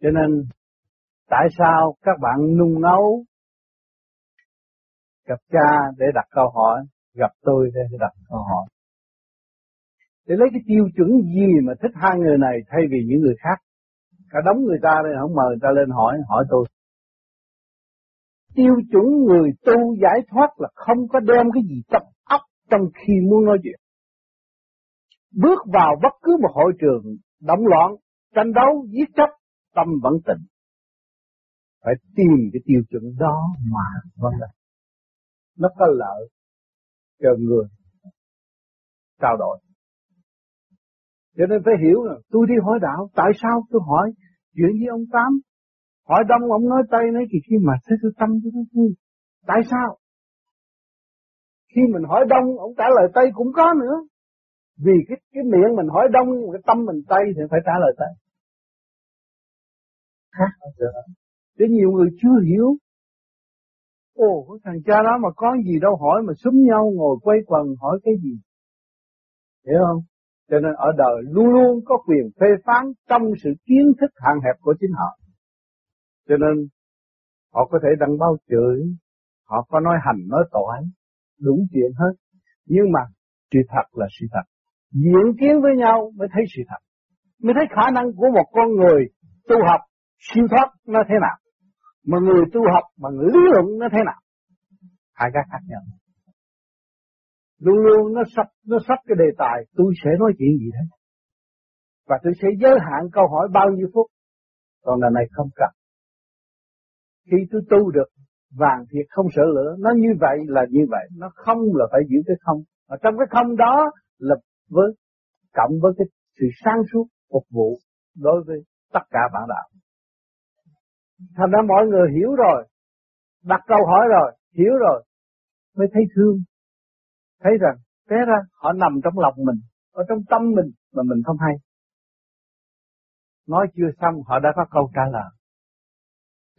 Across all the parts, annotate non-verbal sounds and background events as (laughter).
Cho nên tại sao các bạn nung nấu gặp cha để đặt câu hỏi, gặp tôi để đặt câu hỏi. Để lấy cái tiêu chuẩn gì mà thích hai người này thay vì những người khác. Cả đống người ta đây không mời người ta lên hỏi, hỏi tôi. Tiêu chuẩn người tu giải thoát là không có đem cái gì trong óc trong khi muốn nói chuyện. Bước vào bất cứ một hội trường động loạn, tranh đấu, giết chấp, tâm vẫn tịnh. Phải tìm cái tiêu chuẩn đó mà vâng là nó có lợi cho người trao đổi. Cho nên phải hiểu là tôi đi hỏi đạo, tại sao tôi hỏi chuyện với ông Tám, hỏi đông ông nói Tây nói thì khi mà thấy tôi tâm tôi nó vui. Tại sao? Khi mình hỏi đông, ông trả lời Tây cũng có nữa. Vì cái cái miệng mình hỏi đông, cái tâm mình Tây thì phải trả lời Tây. Khác ở Để nhiều người chưa hiểu. Ồ, cái thằng cha đó mà có gì đâu hỏi mà súng nhau ngồi quay quần hỏi cái gì. Hiểu không? Cho nên ở đời luôn luôn có quyền phê phán trong sự kiến thức hạn hẹp của chính họ. Cho nên họ có thể đăng bao chửi, họ có nói hành nói tội, đúng chuyện hết. Nhưng mà sự thật là sự thật. Diễn kiến với nhau mới thấy sự thật. Mới thấy khả năng của một con người tu học siêu thoát nó thế nào. Mà người tu học, mà người lý luận nó thế nào. Hai cái khác nhau. Luôn luôn nó sắp nó sắp cái đề tài, tôi sẽ nói chuyện gì đấy? Và tôi sẽ giới hạn câu hỏi bao nhiêu phút? Còn lần này không cần. Khi tôi tu được, vàng thiệt không sợ lửa. Nó như vậy là như vậy. Nó không là phải giữ cái không. Mà trong cái không đó là với, cộng với cái sự sáng suốt phục vụ đối với tất cả bạn đạo thành ra mọi người hiểu rồi đặt câu hỏi rồi hiểu rồi mới thấy thương thấy rằng té ra họ nằm trong lòng mình, ở trong tâm mình mà mình không hay. Nói chưa xong họ đã có câu trả lời.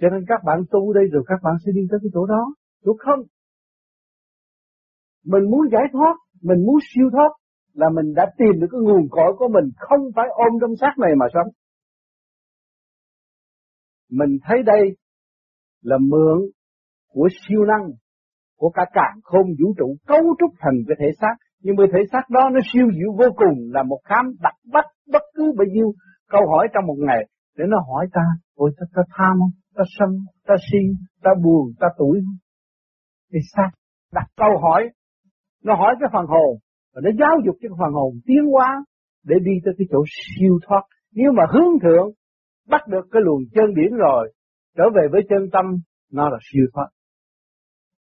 Cho nên các bạn tu đây rồi các bạn sẽ đi tới cái chỗ đó, chỗ không. Mình muốn giải thoát, mình muốn siêu thoát là mình đã tìm được cái nguồn cội của mình không phải ôm trong xác này mà sống. Mình thấy đây là mượn của siêu năng của cả cạn không vũ trụ cấu trúc thành cái thể xác. Nhưng mà thể xác đó nó siêu diệu vô cùng là một khám đặc bất bất cứ bao nhiêu câu hỏi trong một ngày. Để nó hỏi ta ôi ta, ta tham không? Ta sân ta si ta buồn ta tuổi không? Thì sao đặt câu hỏi. Nó hỏi cái phần hồn và nó giáo dục cái phần hồn tiến hóa để đi tới cái chỗ siêu thoát. Nếu mà hướng thượng bắt được cái luồng chân điển rồi trở về với chân tâm nó là siêu thoát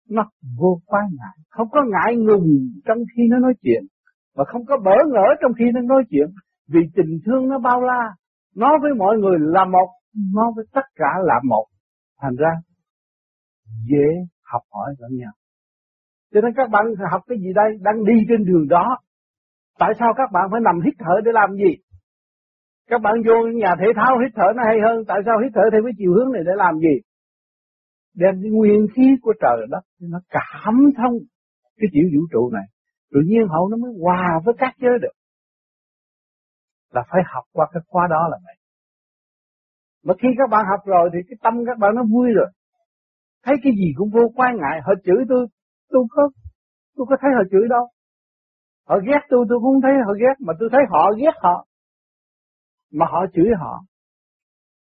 nó vô quan ngại, không có ngại ngùng trong khi nó nói chuyện, và không có bỡ ngỡ trong khi nó nói chuyện, vì tình thương nó bao la, nói với mọi người là một, nói với tất cả là một, thành ra dễ học hỏi lẫn nhau. Cho nên các bạn học cái gì đây? Đang đi trên đường đó. Tại sao các bạn phải nằm hít thở để làm gì? Các bạn vô nhà thể thao hít thở nó hay hơn. Tại sao hít thở theo cái chiều hướng này để làm gì? đem cái nguyên khí của trời đất nó cảm thông cái chịu vũ trụ này. Tự nhiên hậu nó mới hòa với các giới được. Là phải học qua cái khóa đó là vậy. Mà khi các bạn học rồi thì cái tâm các bạn nó vui rồi. Thấy cái gì cũng vô quan ngại. Họ chửi tôi tôi có tôi có thấy họ chửi đâu. Họ ghét tôi tôi cũng thấy họ ghét. Mà tôi thấy họ ghét họ mà họ chửi họ.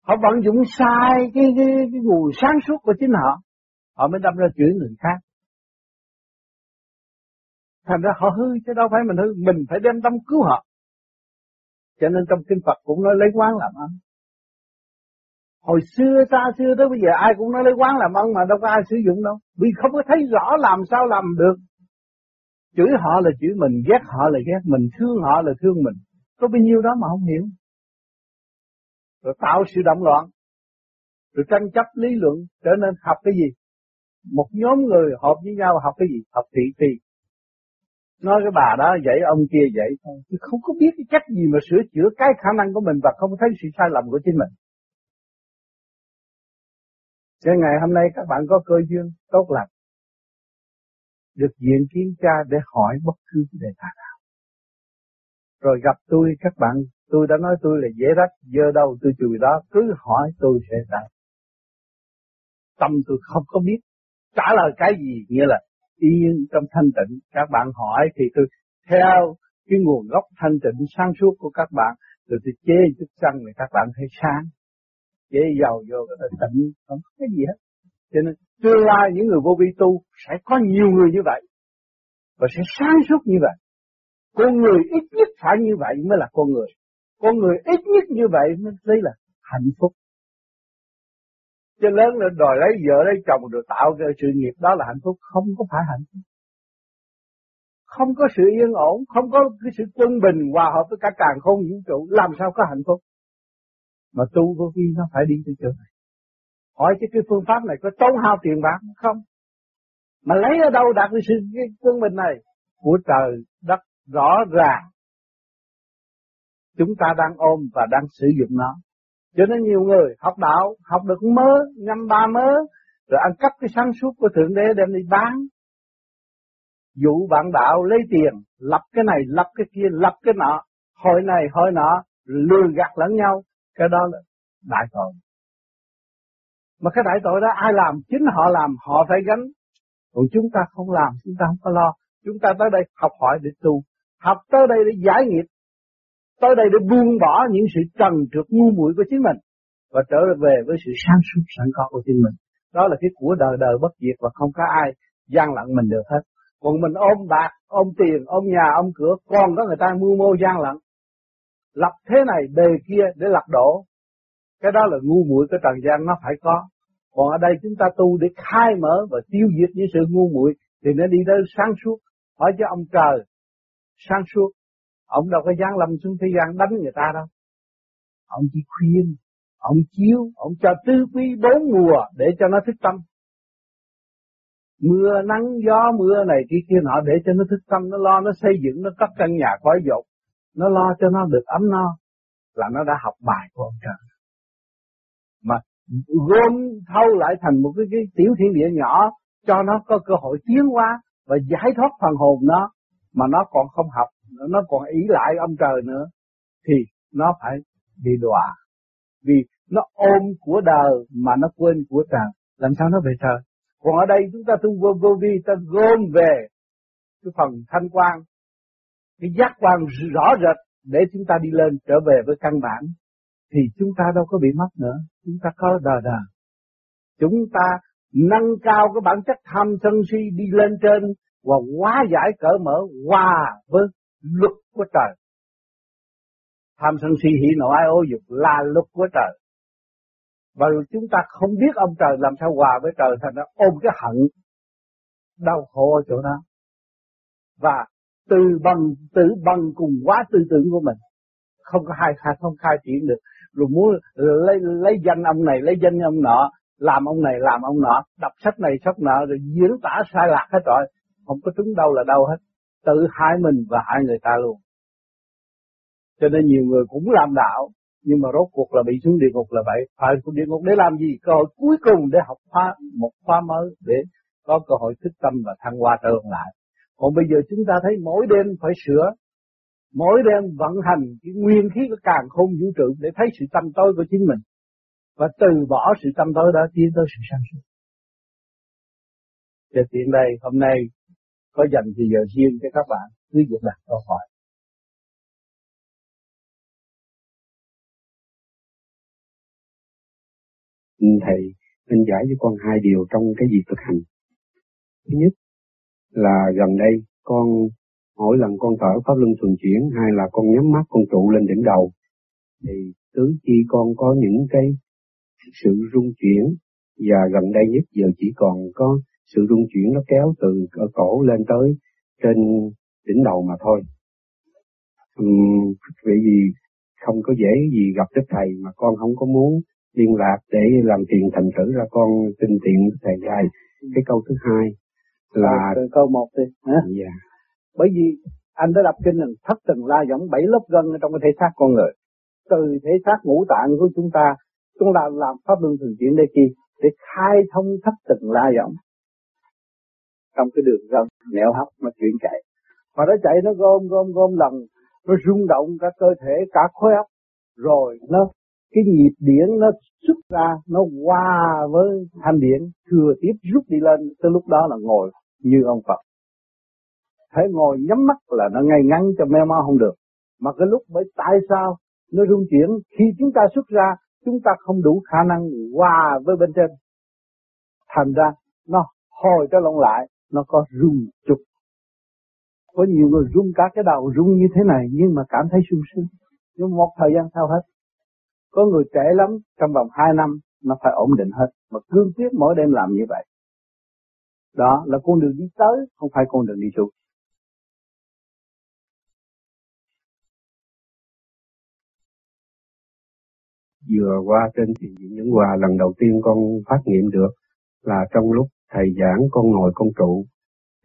Họ vận dụng sai cái, cái, cái nguồn sáng suốt của chính họ họ mới đâm ra chửi người khác. Thành ra họ hư chứ đâu phải mình hư mình phải đem tâm cứu họ. Cho nên trong kinh Phật cũng nói lấy quán làm ăn. Hồi xưa xa xưa tới bây giờ ai cũng nói lấy quán làm ăn mà đâu có ai sử dụng đâu. Vì không có thấy rõ làm sao làm được. Chửi họ là chửi mình ghét họ là ghét mình thương họ là thương mình. Có bao nhiêu đó mà không hiểu rồi tạo sự động loạn, rồi tranh chấp lý luận, trở nên học cái gì? Một nhóm người họp với nhau học cái gì? Học thị phi. Nói cái bà đó vậy ông kia vậy thôi, chứ không có biết cái cách gì mà sửa chữa cái khả năng của mình và không thấy sự sai lầm của chính mình. Cho ngày hôm nay các bạn có cơ duyên tốt lành, được diện kiến cha để hỏi bất cứ đề tài nào rồi gặp tôi, các bạn, tôi đã nói tôi là dễ rách giờ đâu, tôi chùi đó, cứ hỏi tôi sẽ trả tâm tôi không có biết trả lời cái gì, nghĩa là yên trong thanh tịnh. Các bạn hỏi thì tôi theo cái nguồn gốc thanh tịnh sáng suốt của các bạn, rồi tôi chế chút xăng này các bạn thấy sáng. Chế dầu vô cái tịnh, không có cái gì hết. Cho nên tương lai những người vô vi tu sẽ có nhiều người như vậy và sẽ sáng suốt như vậy con người ít nhất phải như vậy mới là con người. Con người ít nhất như vậy mới lấy là hạnh phúc. Cho lớn là đòi lấy vợ lấy chồng rồi tạo ra sự nghiệp, đó là hạnh phúc. Không có phải hạnh phúc. Không có sự yên ổn, không có cái sự quân bình, hòa hợp với cả càng không vũ trụ, làm sao có hạnh phúc? Mà tu vô vi nó phải đi tới chỗ này. Hỏi chứ cái phương pháp này có tốn hao tiền bạc không? Mà lấy ở đâu đạt được sự quân bình này? Của trời, đất rõ ràng chúng ta đang ôm và đang sử dụng nó. Cho nên nhiều người học đạo học được mớ, năm ba mớ rồi ăn cắp cái sáng suốt của thượng đế đem đi bán. Dụ bạn đạo lấy tiền lập cái này lập cái kia lập cái nọ hội này hội nọ lừa gạt lẫn nhau. Cái đó là đại tội. Mà cái đại tội đó ai làm? Chính họ làm họ phải gánh. Còn chúng ta không làm chúng ta không có lo. Chúng ta tới đây học hỏi để tu học tới đây để giải nghiệp, tới đây để buông bỏ những sự trần trượt ngu muội của chính mình, và trở về với sự sáng suốt, sẵn có của chính mình. Đó là cái của đời đời bất diệt và không có ai gian lận mình được hết. Còn mình ôm bạc, ôm tiền, ôm nhà, ôm cửa, còn có người ta mưu mô gian lận. Lập thế này, bề kia để lập đổ. Cái đó là ngu muội cái trần gian, nó phải có. Còn ở đây chúng ta tu để khai mở và tiêu diệt những sự ngu muội thì nó đi tới sáng suốt, hỏi cho ông trời sáng suốt. Ông đâu có dán lâm xuống thế gian đánh người ta đâu. Ông chỉ khuyên ông chiếu ông cho tư quý bốn mùa để cho nó thức tâm. Mưa nắng gió mưa này kia kia nọ để cho nó thức tâm nó lo nó xây dựng nó cất căn nhà khói dột nó lo cho nó được ấm no là nó đã học bài của ông trời. Mà gom thâu lại thành một cái, cái tiểu thiên địa nhỏ cho nó có cơ hội tiến hóa và giải thoát phần hồn nó mà nó còn không học nó còn ý lại ông trời nữa, thì nó phải bị đọa. Vì nó ôm của đời mà nó quên của trời. Làm sao nó về trời? Còn ở đây chúng ta tu vô vô vi, ta gom về cái phần thanh quan, cái giác quan rõ rệt để chúng ta đi lên trở về với căn bản, thì chúng ta đâu có bị mất nữa. Chúng ta có đờ đờ. Chúng ta nâng cao cái bản chất tham sân si đi lên trên và hóa giải cỡ mở hòa với luật của trời. Tham sân si hỉ nộ ai ô dục là luật của trời. Và chúng ta không biết ông trời làm sao hòa với trời, thành ra ôm cái hận, đau khổ ở chỗ đó. Và từ bằng, tử bằng cùng quá tư tưởng của mình, không có hai khai không khai triển được rồi muốn lấy lấy danh ông này, lấy danh ông nọ, làm ông này, làm ông nọ, đọc sách này, sách nọ, rồi diễn tả sai lạc hết rồi không có trúng đâu là đâu hết. Tự hại mình và hại người ta luôn. Cho nên nhiều người cũng làm đạo, nhưng mà rốt cuộc là bị xuống địa ngục là vậy. Phải xuống địa ngục để làm gì? Cơ hội cuối cùng để học khóa một khóa mới để có cơ hội thức tâm và thăng hoa trở lại. Còn bây giờ chúng ta thấy mỗi đêm phải sửa. Mỗi đêm vận hành cái nguyên khí của càng không vũ trụ để thấy sự tâm tối của chính mình. Và từ bỏ sự tâm tối đó, tiến tới sự sáng suốt. Cho tiện đây, hôm nay có dành thì giờ riêng cho các bạn, cứ việc đặt câu hỏi. Thầy nên giải cho con hai điều trong cái việc thực hành. Thứ nhất là gần đây con, mỗi lần con thở pháp luân thường chuyển hay là con nhắm mắt, con trụ lên đỉnh đầu, thì tứ chi con có những cái sự rung chuyển, và gần đây nhất giờ chỉ còn có sự rung chuyển nó kéo từ ở cổ lên tới trên đỉnh đầu mà thôi. Uhm, vì gì không có dễ gì gặp đức thầy mà con không có muốn liên lạc để làm tiền thành thử ra con tin tiện thầy dài. Cái câu thứ hai là từ câu một đi. Hả? Dạ. Bởi vì anh đã đọc kinh là thất tầng la giống bảy lớp gân trong cái thể xác con người. Từ thể xác ngũ tạng của chúng ta, chúng ta làm pháp luân thường chuyển đây chi để khai thông thất tầng la giống trong cái đường gân nẻo hấp mà chuyển chạy. Mà nó chạy nó gom gom gom lần, nó rung động cả cơ thể, cả khối óc. Rồi nó, cái nhịp điển nó xuất ra, nó qua với thanh điển, thừa tiếp rút đi lên, tới lúc đó là ngồi như ông Phật. Thế ngồi nhắm mắt là nó ngay ngắn cho mê ma không được. Mà cái lúc bởi tại sao nó rung chuyển, khi chúng ta xuất ra, chúng ta không đủ khả năng hòa với bên trên. Thành ra nó hồi trở lộn lại nó có rung chút có nhiều người rung cả cái đầu rung như thế này nhưng mà cảm thấy sung sướng. Nhưng một thời gian sau hết. Có người trẻ lắm, trong vòng 2 năm, nó phải ổn định hết. Mà cương quyết mỗi đêm làm như vậy. Đó là con đường đi tới, không phải con đường đi xuống. Vừa qua trên thiền viện những hòa, lần đầu tiên con phát nghiệm được là trong lúc thầy giảng con ngồi con trụ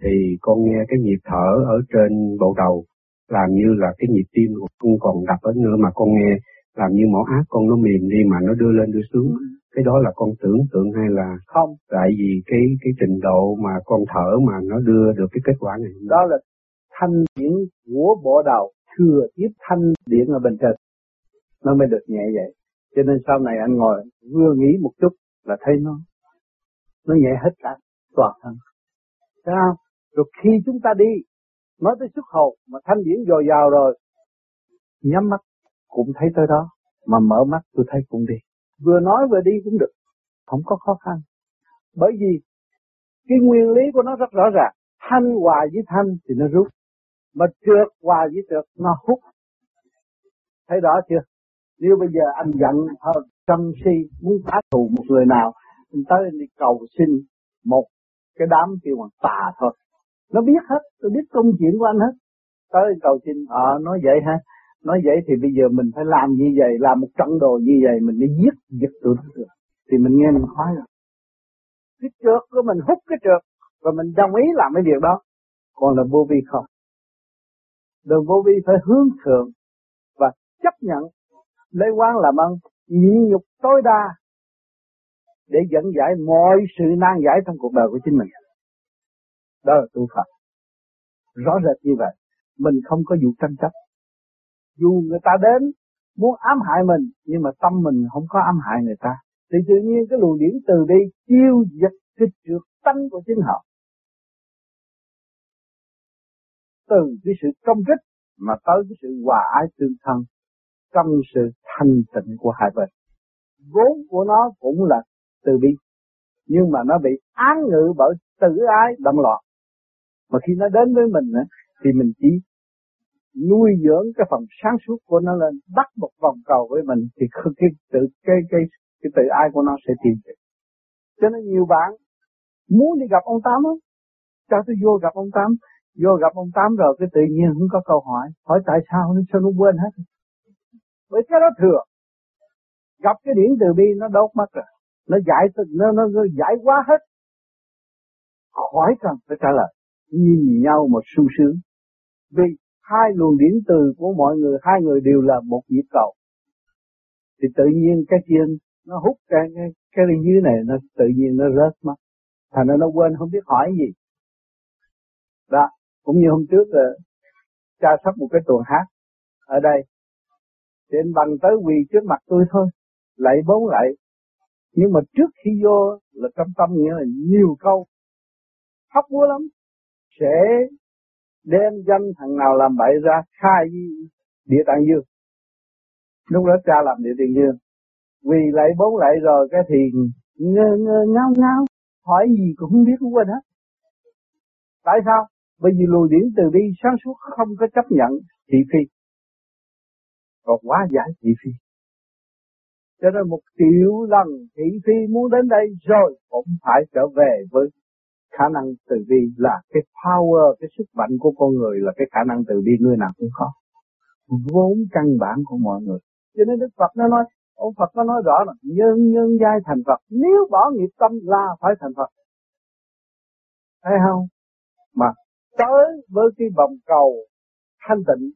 thì con nghe cái nhịp thở ở trên bộ đầu làm như là cái nhịp tim của con còn đập ở nữa mà con nghe làm như mỏ ác con nó mềm đi mà nó đưa lên đưa xuống. Ừ. cái đó là con tưởng tượng hay là không. Tại vì cái cái trình độ mà con thở mà nó đưa được cái kết quả này. Đó là thanh điển của bộ đầu thừa tiếp thanh điển ở bên trên. Nó mới được nhẹ vậy. Cho nên sau này anh ngồi vừa nghĩ một chút là thấy nó nó nhẹ hết cả toàn thân. Thấy không? Rồi khi chúng ta đi nói tới xuất hồn mà thanh điển dồi dào rồi, nhắm mắt cũng thấy tới đó, mà mở mắt tôi thấy cũng đi. Vừa nói vừa đi cũng được, không có khó khăn. Bởi vì cái nguyên lý của nó rất rõ ràng, thanh hòa với thanh thì nó rút, mà trượt hòa với trượt nó hút. Thấy rõ chưa? Nếu bây giờ anh giận hơn, sân si, muốn phá thù một người nào anh tới anh đi cầu xin một cái đám kêu bằng tà thôi. Nó biết hết tôi biết công chuyện của anh hết. Tới cầu xin ờ à, nói vậy ha nói vậy thì bây giờ mình phải làm như vậy làm một trận đồ như vậy mình đi giết giật tụi nó được. Thì mình nghe mình khoái rồi. Cái trượt của mình hút cái trượt và mình đồng ý làm cái việc đó. Còn là vô vi không? Đường vô vi phải hướng thượng và chấp nhận. Lấy quán làm ơn nhịn nhục tối đa để dẫn giải mọi sự nan giải trong cuộc đời của chính mình. Đó là tu Phật. Rõ rệt như vậy, mình không có vụ tranh chấp. Dù người ta đến muốn ám hại mình, nhưng mà tâm mình không có ám hại người ta. Thì tự nhiên cái luồng điển từ đi chiêu dịch cái trượt tánh của chính họ. Từ cái sự công kích mà tới cái sự hòa ái tương thân trong sự thanh tịnh của hai bên. Vốn của nó cũng là từ bi. Nhưng mà nó bị án ngự bởi tự ái, động loạn. Mà khi nó đến với mình thì mình chỉ nuôi dưỡng cái phần sáng suốt của nó lên, bắt một vòng cầu với mình, thì cái tự, cái cái cái tự ai của nó sẽ tìm được cho nên nhiều bạn muốn đi gặp ông tám á cho tôi vô gặp ông tám. Vô gặp ông tám rồi cái tự nhiên không có câu hỏi hỏi tại sao nó sao nó quên hết. Bởi cái đó thừa. Gặp cái điển từ bi nó đốt mất rồi nó giải nó nó, nó giải quá hết. Khỏi cần phải trả lời. Nhìn nhau một sung sướng. Vì hai luồng điển từ của mọi người hai người đều là một nhịp cầu. Thì tự nhiên cái kia nó hút cái cái, cái dưới này nó tự nhiên nó rớt mất. Thành ra nó quên không biết hỏi gì. Đó cũng như hôm trước là cha sắp một cái tuần hát ở đây. Thì anh bằng tới quỳ trước mặt tôi thôi lạy bốn lạy nhưng mà trước khi vô là trong tâm nghĩa là nhiều câu. Hóc búa lắm. Sẽ đem danh thằng nào làm bậy ra khai địa tạng dương. Lúc đó cha làm địa tạng dương. Vì lại bốn lại rồi cái thì ngơ ngơ ngao ngao hỏi gì cũng không biết cũng quên hết. Tại sao? Bởi vì lùi điển từ bi sáng suốt không có chấp nhận thị phi. Còn quá giải thị phi cho nên một triệu lần thị phi muốn đến đây rồi cũng phải trở về với khả năng từ bi là cái power, cái sức mạnh của con người là cái khả năng từ bi, người nào cũng có. Vốn căn bản của mọi người. Cho nên Đức Phật nó nói, ông Phật nó nói rõ là nhân nhân giai thành Phật, nếu bỏ nghiệp tâm là phải thành Phật. Thấy không? Mà tới với cái vòng cầu thanh tịnh,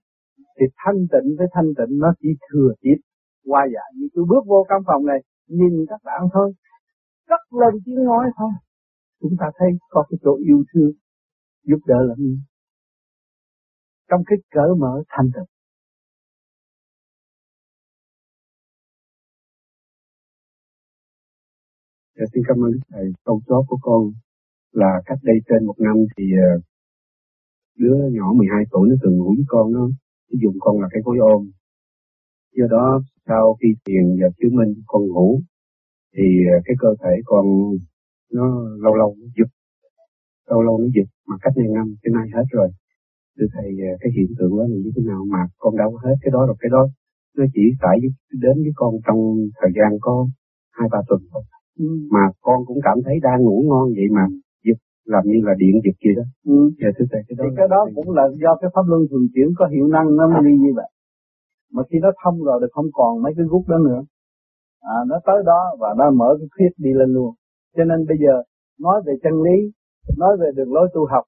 thì thanh tịnh với thanh tịnh nó chỉ thừa tiếp qua dạ như tôi bước vô căn phòng này, nhìn các bạn thôi, cất lên tiếng nói thôi. Chúng ta thấy có cái chỗ yêu thương, giúp đỡ lẫn nhau. Trong cái cỡ mở thành thực. Dạ, xin cảm ơn thầy. Câu chó của con là cách đây trên một năm thì ờ, đứa nhỏ 12 tuổi nó từng ngủ với con nó, nó dùng con là cái gối ôm Do đó sau khi thiền và chứng minh con ngủ thì ờ, cái cơ thể con nó lâu lâu nó giật. Lâu lâu nó giật mà cách này năm cái nay hết rồi. Thưa thầy ờ, cái hiện tượng đó là như thế nào mà con đâu hết cái đó rồi? Cái đó nó chỉ xảy đến với con trong thời gian có hai ba tuần thôi. Ừ. mà con cũng cảm thấy đang ngủ ngon vậy mà giật làm như là điện giật gì đó. Ừ. dạ thưa thầy cái đó thì cái đó cũng là do cái pháp luân thường chuyển có hiệu năng nó mới đi như vậy mà khi nó thông rồi thì không còn mấy cái gút đó nữa. À, nó tới đó và nó mở cái khuyết đi lên luôn. Cho nên bây giờ nói về chân lý nói về đường lối tu học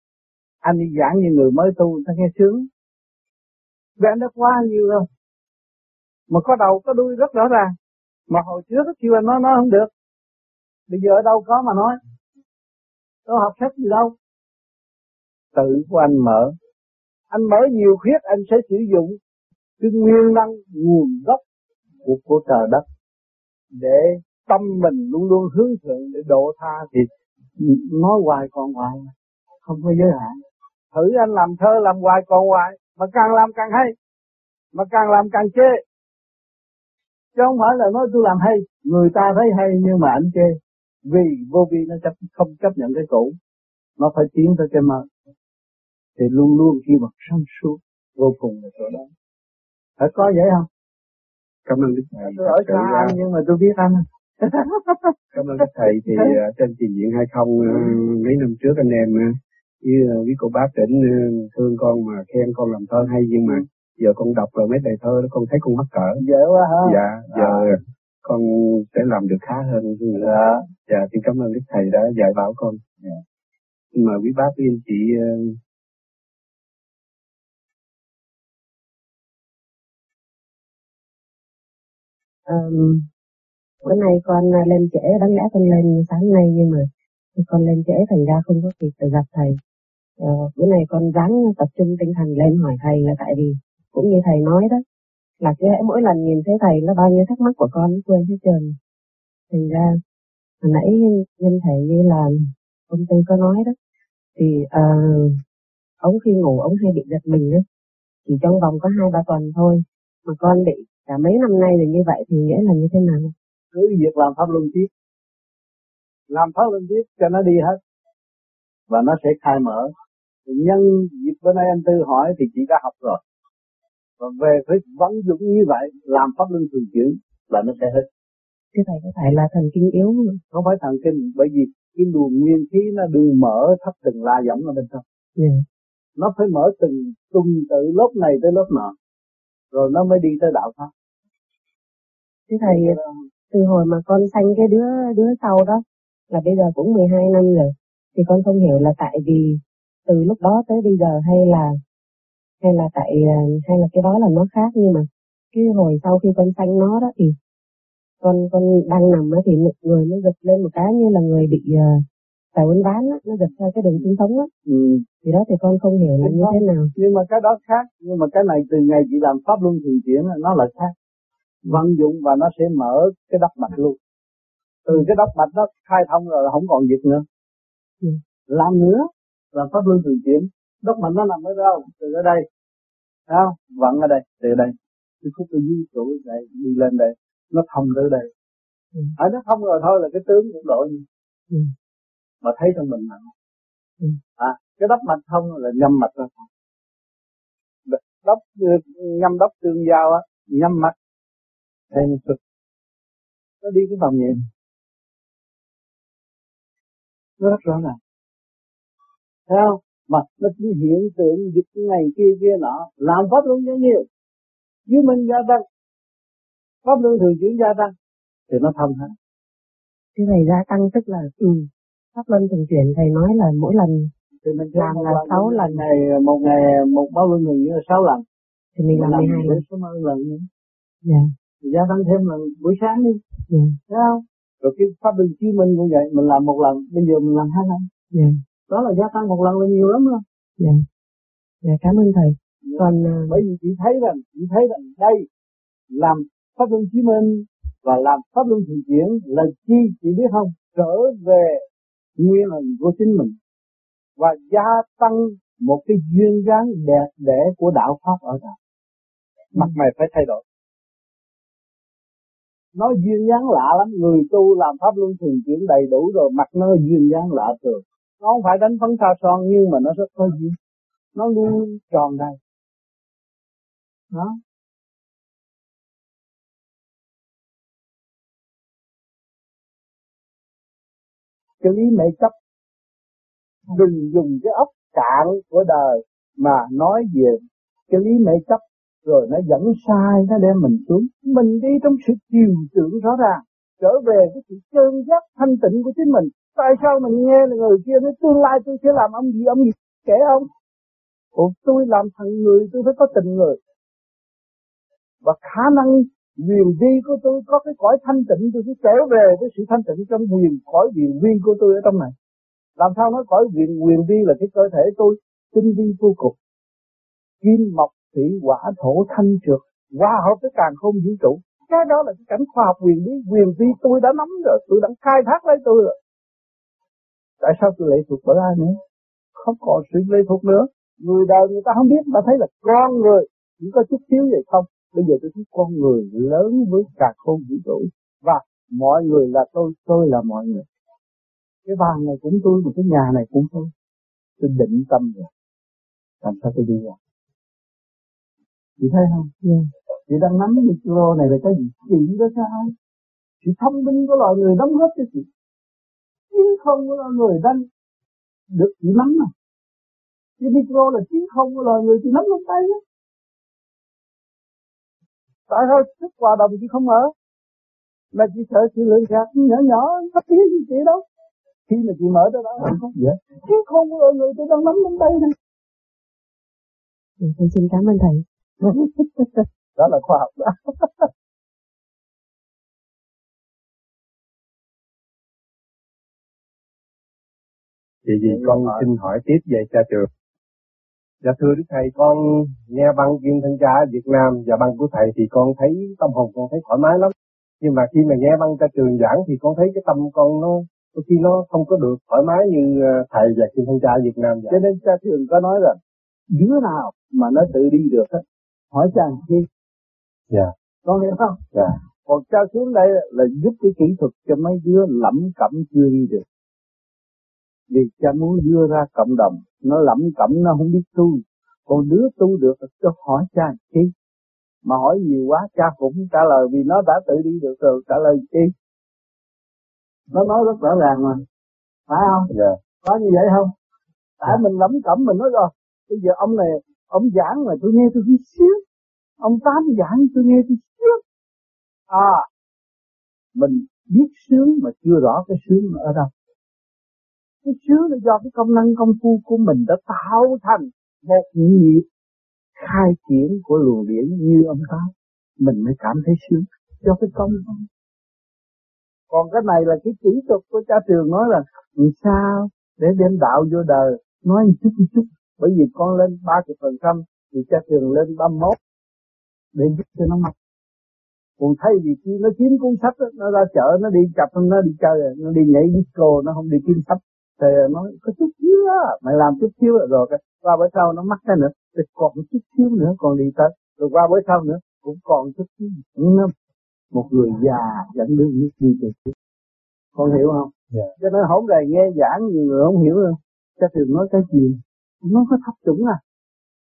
anh đi giảng như người mới tu ta nghe sướng. Vì anh đã qua nhiều rồi. Mà có đầu có đuôi rất rõ ràng. Mà hồi trước kêu anh nói nói không được. Bây giờ ở đâu có mà nói. Tôi học sách gì đâu. Tự của anh mở. Anh mở nhiều khuyết anh sẽ sử dụng cái nguyên năng nguồn gốc của, của trời đất để tâm mình luôn luôn hướng thượng để độ tha thì nói hoài còn hoài không có giới hạn. Thử anh làm thơ làm hoài còn hoài mà càng làm càng hay mà càng làm càng chê. Chứ không phải là nói tôi làm hay người ta thấy hay nhưng mà anh chê. Vì vô vi nó chấp không chấp nhận cái cũ nó phải tiến tới cái mới. Thì luôn luôn khi mà sáng suốt vô cùng là chỗ đó phải có vậy không? Cảm ơn đức thầy. Tôi ở xa anh nhưng mà tôi biết anh. (laughs) Cảm ơn đức thầy thì uh, trên trình diện hay không uh, mấy năm trước anh em uh, với uh, quý cô bác tỉnh thương con mà khen con làm thơ hay nhưng mà giờ con đọc rồi mấy bài thơ đó con thấy con mắc cỡ. Dễ quá hả dạ giờ à. con sẽ làm được khá hơn. Dạ. Dạ xin cảm ơn đức thầy đã dạy bảo con. Dạ. mà quý bác quý anh chị um, bữa nay con à, lên trễ đáng lẽ con lên sáng nay nhưng mà con lên trễ thành ra không có kịp được gặp thầy. Uh, bữa nay con ráng tập trung tinh thần lên hỏi thầy là tại vì cũng như thầy nói đó là cứ mỗi lần nhìn thấy thầy là bao nhiêu thắc mắc của con nó quên hết trơn. Thành ra hồi nãy nhân thầy như là công ty có nói đó thì uh, ông khi ngủ ông hay bị giật mình đó chỉ trong vòng có hai ba tuần thôi mà con bị cả mấy năm nay là như vậy thì nghĩa là như thế nào? Cứ việc làm pháp luân tiếp. Làm pháp luân tiếp cho nó đi hết. Và nó sẽ khai mở. Nhân dịp bữa nay anh tư hỏi thì chị đã học rồi. Và về phải vận dụng như vậy làm pháp luân thường chuyển là nó sẽ hết. Thế thầy có phải là thần kinh yếu không? không phải thần kinh bởi vì cái luồng nguyên khí nó đừng mở thấp từng la giống ở bên trong. Yeah. Dạ. nó phải mở từng tuần tự lớp này tới lớp nọ. Rồi nó mới đi tới đạo pháp thế thầy từ hồi mà con sanh cái đứa đứa sau đó là bây giờ cũng 12 năm rồi. Thì con không hiểu là tại vì từ lúc đó tới bây giờ hay là hay là tại à, hay là cái đó là nó khác. Nhưng mà cái hồi sau khi con sanh nó đó thì con con đang nằm á thì người nó giật lên một cái như là người bị uh, tài uốn ván á nó giật theo cái đường xương sống á. Ừ. thì đó thì con không hiểu là như thế nào. nhưng mà cái đó khác. Nhưng mà cái này từ ngày chị làm pháp luân thường chuyển nó là khác vận dụng và nó sẽ mở cái đốc mạch luôn. Từ cái đốc mạch nó khai thông rồi là không còn dịch nữa. Ừ. làm nữa là pháp luân thường chuyển. Đốc mạch nó nằm ở đâu? Từ ở đây. Không? Vận ở đây từ đây. Cái khúc cái dưới chỗ đây đi lên đây nó thông tới đây. Ừ. à, nó thông rồi thôi là cái tướng cũng đổi ừ. mà thấy trong mình nặng. Ừ. à cái đốc mạch thông là nhâm mạch ra thông đốc nhâm đốc tương giao á nhâm mạch thêm cực nó đi cái vòng nhịp nó rất rõ ràng. Thấy không? Mà nó chỉ hiện tượng dịch này kia kia nọ làm pháp luân rất nhiều. Dưới mình gia tăng pháp luân thường chuyển gia tăng thì nó thông hết. Cái này gia tăng tức là ừ, pháp luân thường chuyển thầy nói là mỗi lần thì mình làm là sáu lần. ngày một ngày một pháp luân thường là sáu lần. Thì mình làm mười hai lần nữa. Dạ gia tăng thêm lần buổi sáng đi yeah. Dạ. thấy không rồi cái pháp luân chiếu minh cũng vậy mình làm một lần bây giờ mình làm hai lần yeah. Dạ. đó là gia tăng một lần là nhiều lắm không dạ dạ cảm ơn thầy yeah. còn uh... bởi vì chị thấy rằng chị thấy rằng đây làm pháp luân chiếu minh và làm pháp luân thường chuyển là chi chị biết không trở về nguyên hình của chính mình và gia tăng một cái duyên dáng đẹp đẽ của đạo pháp ở đây mặt mày phải thay đổi nó duyên dáng lạ lắm. Người tu làm pháp luân thường chuyển đầy đủ rồi, mặt nó duyên dáng lạ thường. Nó không phải đánh phấn xa son, nhưng mà nó rất có duyên. Nó luôn tròn đầy. Đó. Cái lý mẹ chấp. Đừng dùng cái ốc cạn của đời mà nói về cái lý mẹ chấp rồi nó dẫn sai, nó đem mình xuống. Mình đi trong sự chiều tượng rõ ràng, trở về cái sự chân giác thanh tịnh của chính mình. Tại sao mình nghe là người kia nói, tương lai tôi sẽ làm ông gì ông gì kể ông? Ủa, tôi làm thằng người, tôi phải có tình người. Và khả năng quyền vi của tôi có cái cõi thanh tịnh, tôi sẽ trở về với sự thanh tịnh trong quyền, cõi quyền vi của tôi ở trong này. Làm sao nói cõi quyền quyền vi là cái cơ thể tôi, tinh vi vô cùng. Kim, mộc thủy hỏa thổ thanh trượt hòa hợp với càng không vũ trụ. Cái đó là cái cảnh khoa học quyền bí quyền vi tôi đã nắm rồi, tôi đã khai thác lấy tôi rồi. Tại sao tôi lệ thuộc bởi ai nữa? Không còn sự lệ thuộc nữa. Người đời người ta không biết mà thấy là con người chỉ có chút thiếu vậy không. Bây giờ tôi thấy con người lớn với cả không vũ trụ. Và mọi người là tôi tôi là mọi người. Cái bàn này cũng tôi, mà cái nhà này cũng tôi. Tôi định tâm rồi. Làm sao tôi đi ra? Chị thấy không? Yeah. chị đang nắm micro này là cái gì? Chị đó sao? Sự thông minh của loài người đóng góp cho chị. Chiến không của loài người đang được chị nắm à cái micro là chiến không của loài người chị nắm trong tay đó tại sao sức hòa đồng chị không mở? Mà chị sợ chị lựa gạt nhỏ nhỏ có tiếng gì chị đâu khi mà chị mở đó đó không dạ. Chiến không của loài người tôi đang nắm trong tay. Này Thầy xin cảm ơn thầy (laughs) đó là khoa học đó Vậy gì con xin hỏi tiếp về cha trường. Dạ thưa Đức Thầy, con nghe băng kim thân cha Việt Nam và băng của Thầy thì con thấy tâm hồn con thấy thoải mái lắm. Nhưng mà khi mà nghe băng cha trường giảng thì con thấy cái tâm con nó đôi khi nó không có được thoải mái như ờ, Thầy và kim thân cha Việt Nam vậy. Cho nên cha trường có nói rằng đứa nào mà nó tự đi được á hỏi cha chi? Dạ. Con hiểu không? Dạ. Còn cha xuống đây là giúp cái kỹ thuật cho mấy đứa lẩm cẩm chưa đi được. Vì cha muốn đưa ra cộng đồng nó lẩm cẩm nó không biết tu. Còn đứa tu được cho hỏi cha chi? Mà hỏi nhiều quá cha cũng trả lời vì nó đã tự đi được rồi trả lời chi? Nó nói rất rõ ràng mà. Phải không? Dạ. Có như vậy không? Tại mình lẩm cẩm mình nói rồi. Bây giờ ông này ông giảng mà tôi nghe tôi chút xíu. Ông tám giảng tôi nghe tôi xíu. À mình biết sướng mà chưa rõ cái sướng ở đâu. Cái sướng là do cái công năng công phu của mình đã tạo thành một nhịp khai triển của luồng điển như ông tám. Mình mới cảm thấy sướng do cái công năng. Còn cái này là cái kỹ thuật của cha trường nói là làm sao để đem đạo vô đời. Nói một chút một chút bởi vì con lên ba chục phần trăm thì cha trường lên ba mốt. Để giúp cho nó mặc còn thay vì khi nó kiếm cuốn sách đó, nó ra chợ nó đi chập nó đi chơi nó đi nhảy disco nó không đi kiếm sách thì nó có chút xíu á mày làm chút xíu rồi qua bữa sau nó mắc cái nữa thì còn chút xíu nữa còn đi tới. Rồi qua bữa sau nữa cũng còn chút xíu nữa. Một người già dẫn đường đi đi từ trước con hiểu không? Yeah. cho nên hôm nay nghe giảng nhiều người không hiểu đâu. Cha thường nói cái gì nó có thấp chuẩn à.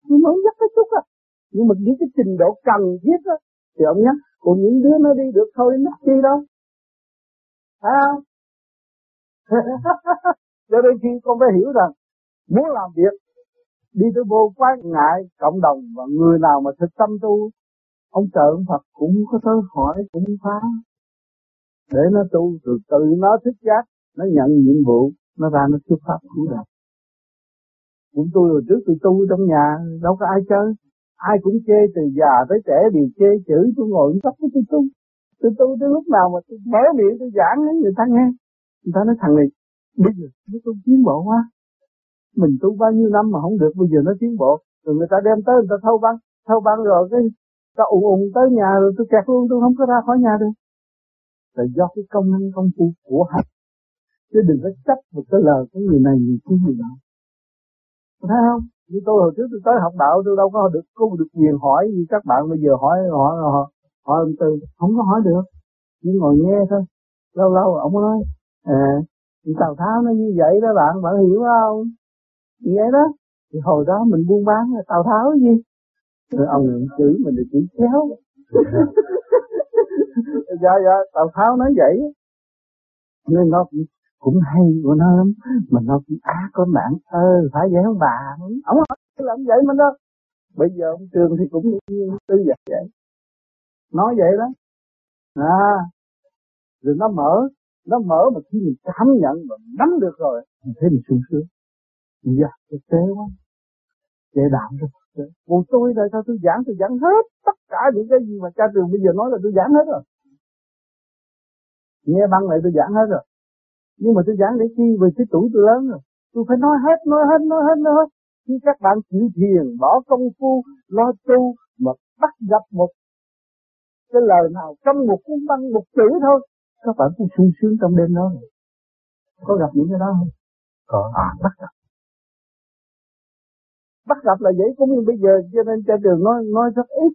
Nó mới nhắc cái chút à nhưng mà những cái trình độ cần thiết á, thì ông nhắc. Còn những đứa nó đi được thôi nhắc chi đâu? Phải không? (laughs) Cho nên khi con phải hiểu rằng, muốn làm việc, đi tới vô quán ngại cộng đồng và người nào mà thực tâm tu, ông trợ ông Phật cũng có tới hỏi, cũng phá. Để nó tu từ từ, nó thức giác, nó nhận nhiệm vụ, nó ra nó xuất pháp cứu đời cũng tôi hồi trước tôi tu trong nhà, đâu có ai chơi. Ai cũng chê từ già tới trẻ đều chê, chữ tôi ngồi tóc tôi tu. Tôi tu tới lúc nào mà tôi mở miệng tôi giảng ấy, người ta nghe. Người ta nói, thằng này, bây giờ nó tu tiến bộ quá. Mình tu bao nhiêu năm mà không được, bây giờ nó tiến bộ. Rồi người ta đem tới, người ta thâu băng. Thâu băng rồi cái, ta ủng ủng tới nhà rồi tôi kẹt luôn, tôi không có ra khỏi nhà được. Là do cái công năng công phu của hạnh. Chứ đừng có chấp một cái lời của người này, người kia người đó thấy không? Như tôi hồi trước tôi tới học đạo tôi đâu có được có được quyền hỏi như các bạn. Bây giờ hỏi hỏi hỏi, hỏi ông tư không có hỏi được. Chỉ ngồi nghe thôi. Lâu lâu ông nói à tào tháo nó như vậy đó bạn bạn hiểu không? Như vậy đó. Thì hồi đó mình buôn bán là tào tháo gì? Rồi ông chữ mình được chữ khéo (laughs) dạ dạ tào tháo nói vậy. Nên nó cũng, cũng hay của nó lắm, mà nó cũng á có bạn ơ phải vậy không bạn. Ông hỏi làm vậy mà đó bây giờ ông trường thì cũng như tư vậy vậy. Nói vậy đó. À rồi nó mở nó mở mà khi mình cảm nhận và nắm được rồi, mình thấy mình sung sướng. Dạ thực tế quá. Dễ đạo rồi còn tôi là sao tôi giảng tôi giảng hết tất cả những cái gì mà cha trường bây giờ nói là tôi giảng hết rồi. Nghe băng lại tôi giảng hết rồi nhưng mà tôi giảng để chi vì cái tuổi tôi lớn rồi. Tôi phải nói hết nói hết nói hết nói hết. Khi các bạn chịu thiền bỏ công phu lo tu mà bắt gặp một cái lời nào trong một cuốn băng một chữ thôi các bạn cũng sung sướng trong đêm đó. Có gặp những cái đó không? Có. À bắt gặp. Bắt gặp là vậy cũng như bây giờ cho nên trên đường nói nói rất ít.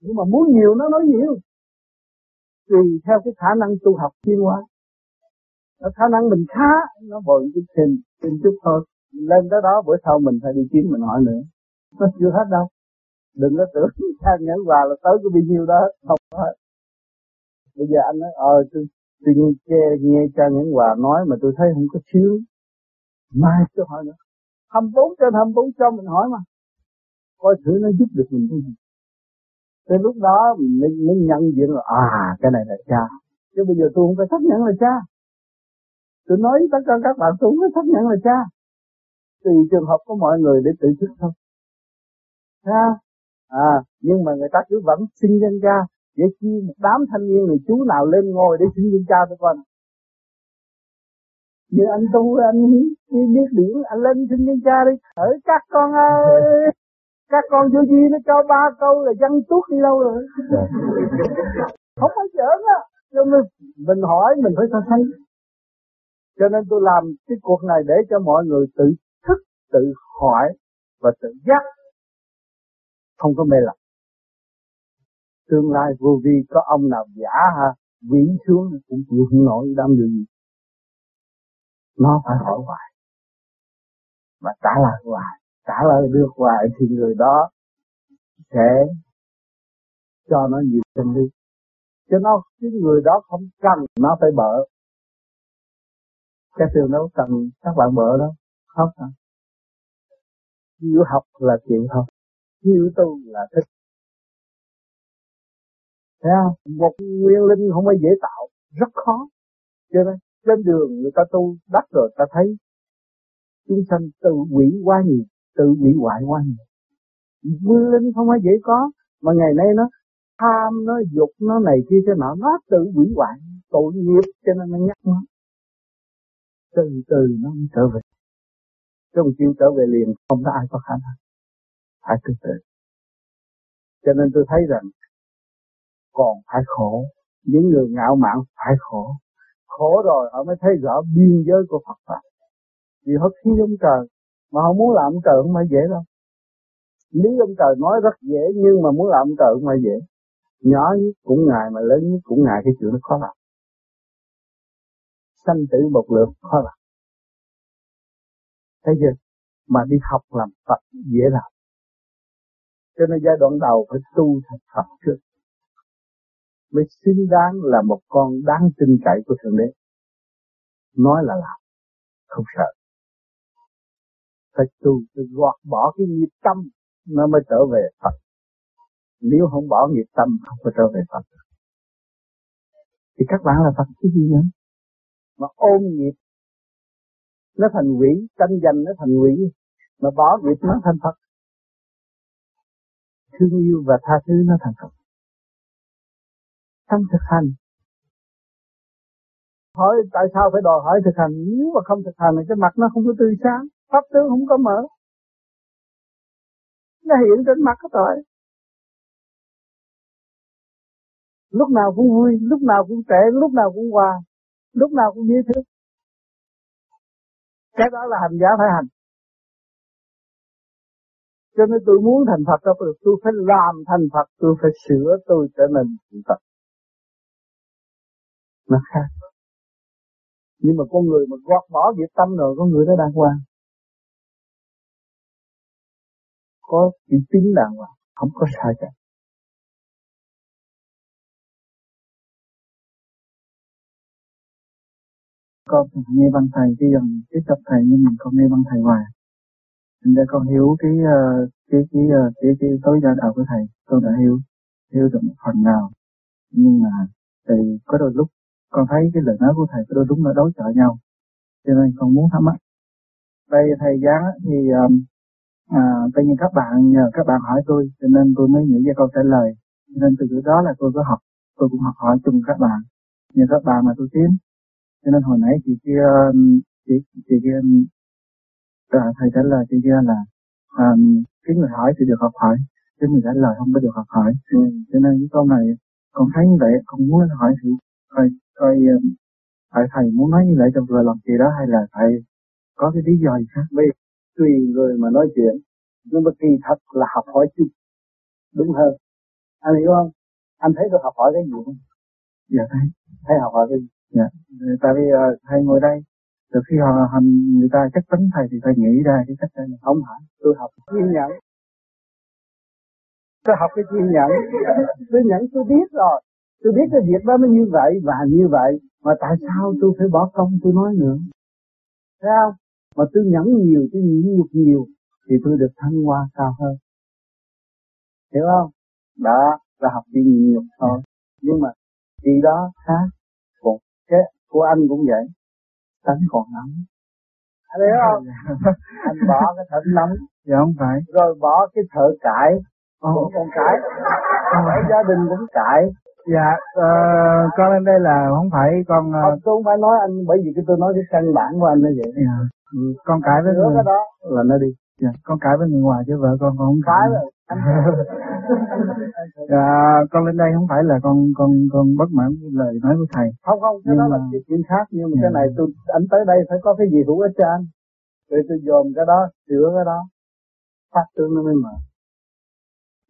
Nhưng mà muốn nhiều nó nói nhiều. Tùy theo cái khả năng tu học chuyên hóa nó khả năng mình khá nó bồi chút thêm thêm chút thôi. Lên tới đó bữa sau mình phải đi kiếm mình hỏi nữa. Nó chưa hết đâu. Đừng có tưởng (laughs) sang nhẫn quà là tới cái bao nhiêu đó không hết. Bây giờ anh nói ờ tôi tôi nghe, nghe, nghe cha nhẫn quà nói mà tôi thấy không có chiếu mai tôi hỏi nữa. 24 trên 24 cho mình hỏi mà. Coi thử nó giúp được mình cái gì. Tới lúc đó mình mới nhận diện là à cái này là cha. Chứ bây giờ tôi không phải xác nhận là cha tôi nói tất cả các bạn tôi phải xác nhận là cha. Tùy trường hợp của mọi người để tự thức thôi. Ha à nhưng mà người ta cứ vẫn xin danh cha để chi một đám thanh niên này chú nào lên ngồi để xin danh cha tôi con. Như anh tu anh biết điển anh lên xin danh cha đi. Ở các con ơi các con vô gì nó cho ba câu là dân tuốt đi đâu rồi. Không phải giỡn á. Cho nên mình hỏi mình phải so sánh cho nên tôi làm cái cuộc này để cho mọi người tự thức, tự hỏi và tự giác. Không có mê lầm. Tương lai vô vi có ông nào giả ha vĩ xuống cũng chịu không nổi đam gì. Nó phải hỏi hoài. Và trả lời hoài. Trả lời được hoài thì người đó sẽ cho nó nhiều chân lý. Cho nó, cái người đó không cần, nó phải bỡ các trường đâu cần các bạn mở đâu khóc hả? Chịu học là chuyện thôi chịu tu là thích. Thấy không? Một nguyên linh không phải dễ tạo. Rất khó. Cho nên, trên đường người ta tu, đắc rồi ta thấy chúng sanh tự quỷ quá nhiều, tự hủy hoại quá nhiều. Nguyên linh không phải dễ có, mà ngày nay nó tham, nó dục, nó này kia cho nọ, nó tự hủy hoại, tội nghiệp, cho nên nó nhắc nó từ từ nó mới trở về. Trong chịu trở về liền, không có ai có khả năng. Phải từ từ. Cho nên tôi thấy rằng, còn phải khổ. Những người ngạo mạn phải khổ. Khổ rồi, họ mới thấy rõ biên giới của Phật pháp. Vì họ khi ông trời, mà không muốn làm trời không phải dễ đâu. Lý ông trời nói rất dễ, nhưng mà muốn làm trời không phải dễ. Nhỏ nhất cũng ngài mà lớn nhất cũng ngài cái chuyện nó khó làm sanh tử một lượt khó làm thấy chưa? Mà đi học làm Phật dễ làm. Cho nên giai đoạn đầu phải tu thật Phật trước. Mới xứng đáng là một con đáng tin cậy của Thượng Đế. Nói là làm, không sợ. Phải tu, phải gọt bỏ cái nghiệp tâm, nó mới trở về Phật. Nếu không bỏ nghiệp tâm, không có trở về Phật. Thì các bạn là Phật cái gì nữa mà ôm nghiệp. Nó thành quỷ, tranh giành nó thành quỷ, mà bỏ nghiệp nó thành Phật. Thương yêu và tha thứ nó thành Phật. Trong thực hành. Hỏi tại sao phải đòi hỏi thực hành? Nếu mà không thực hành thì cái mặt nó không có tươi sáng. Pháp tướng không có mở. Nó hiện trên mặt cái tội. lúc nào cũng vui, lúc nào cũng trẻ, lúc nào cũng hòa lúc nào cũng dễ thương cái đó là hành giả phải hành. Cho nên tôi muốn thành Phật đâu được tôi phải làm thành Phật, tôi phải sửa tôi trở nên Phật. Nó khác. Nhưng mà con người mà gọt bỏ việc tâm rồi, con người nó đàng hoàng. Có chữ tín đàng hoàng, không có sai cả. Con nghe văn thầy cái um, dần tiếp tập thầy nhưng mình không nghe văn thầy hoài. Thành ra con hiểu uh, cái cái cái cái cái tối gia đạo của thầy con đã hiểu hiểu được một phần nào. Nhưng mà thì có đôi lúc con thấy cái lời nói của thầy có đôi lúc nó đối chọi nhau. Cho nên con muốn thắc mắc. Đây thầy giáo thì um, à, tự nhiên các bạn nhờ các bạn hỏi tôi cho nên tôi mới nghĩ ra câu trả lời. Cho nên từ đó là tôi có học tôi cũng học hỏi chung các bạn. Nhờ các bạn mà tôi tiến cho nên hồi nãy chị kia chị chị kia à, thầy trả lời chị kia là um, cái người hỏi thì được học hỏi cái người trả lời không có được học hỏi. Ừ. cho nên cái câu này con thấy như vậy con muốn hỏi thử coi coi phải thầy muốn nói như vậy trong vừa lòng gì đó hay là phải có cái lý do gì khác? Vì tùy người mà nói chuyện nhưng mà kỳ thật là học hỏi chung đúng hơn. Anh hiểu không? Anh thấy tôi học hỏi cái gì không? Dạ thấy. Thấy học hỏi cái gì dạ. Tại vì uh, thầy ngồi đây từ khi họ hành người ta chất vấn thầy thì thầy nghĩ ra cái cách này không phải tôi học. Kiên nhẫn. Tôi học cái kiên nhẫn. Tôi nhẫn tôi biết rồi. Tôi biết cái việc đó nó như vậy và như vậy mà tại sao tôi phải bỏ công tôi nói nữa? Thấy không? Mà tôi nhẫn nhiều tôi nhẫn nhục nhiều thì tôi được thăng hoa cao hơn. Hiểu không? Đó là học kiên nhiều nhục thôi. Nhưng mà khi đó khác cái của anh cũng vậy. Tánh còn nóng. Anh hiểu không? (laughs) Anh bỏ cái thợ nóng. Dạ không phải. Rồi bỏ cái thợ cãi cũng còn cãi ở gia đình cũng cãi dạ uh, con lên đây là không phải con uh... không, tôi không phải nói anh bởi vì cái tôi nói cái căn bản của anh như vậy. Dạ. ừ, con cãi với người. cái đó. Là nó đi. Dạ con cãi với người ngoài chứ vợ con con không cãi rồi (laughs) dạ, con lên đây không phải là con con con bất mãn lời nói của thầy. Không không cái nhưng đó mà... là chuyện khác nhưng mà dạ. cái này tôi anh tới đây phải có cái gì hữu ích cho anh. Rồi tôi dồn cái đó sửa cái đó. Phát tương nó mới mở.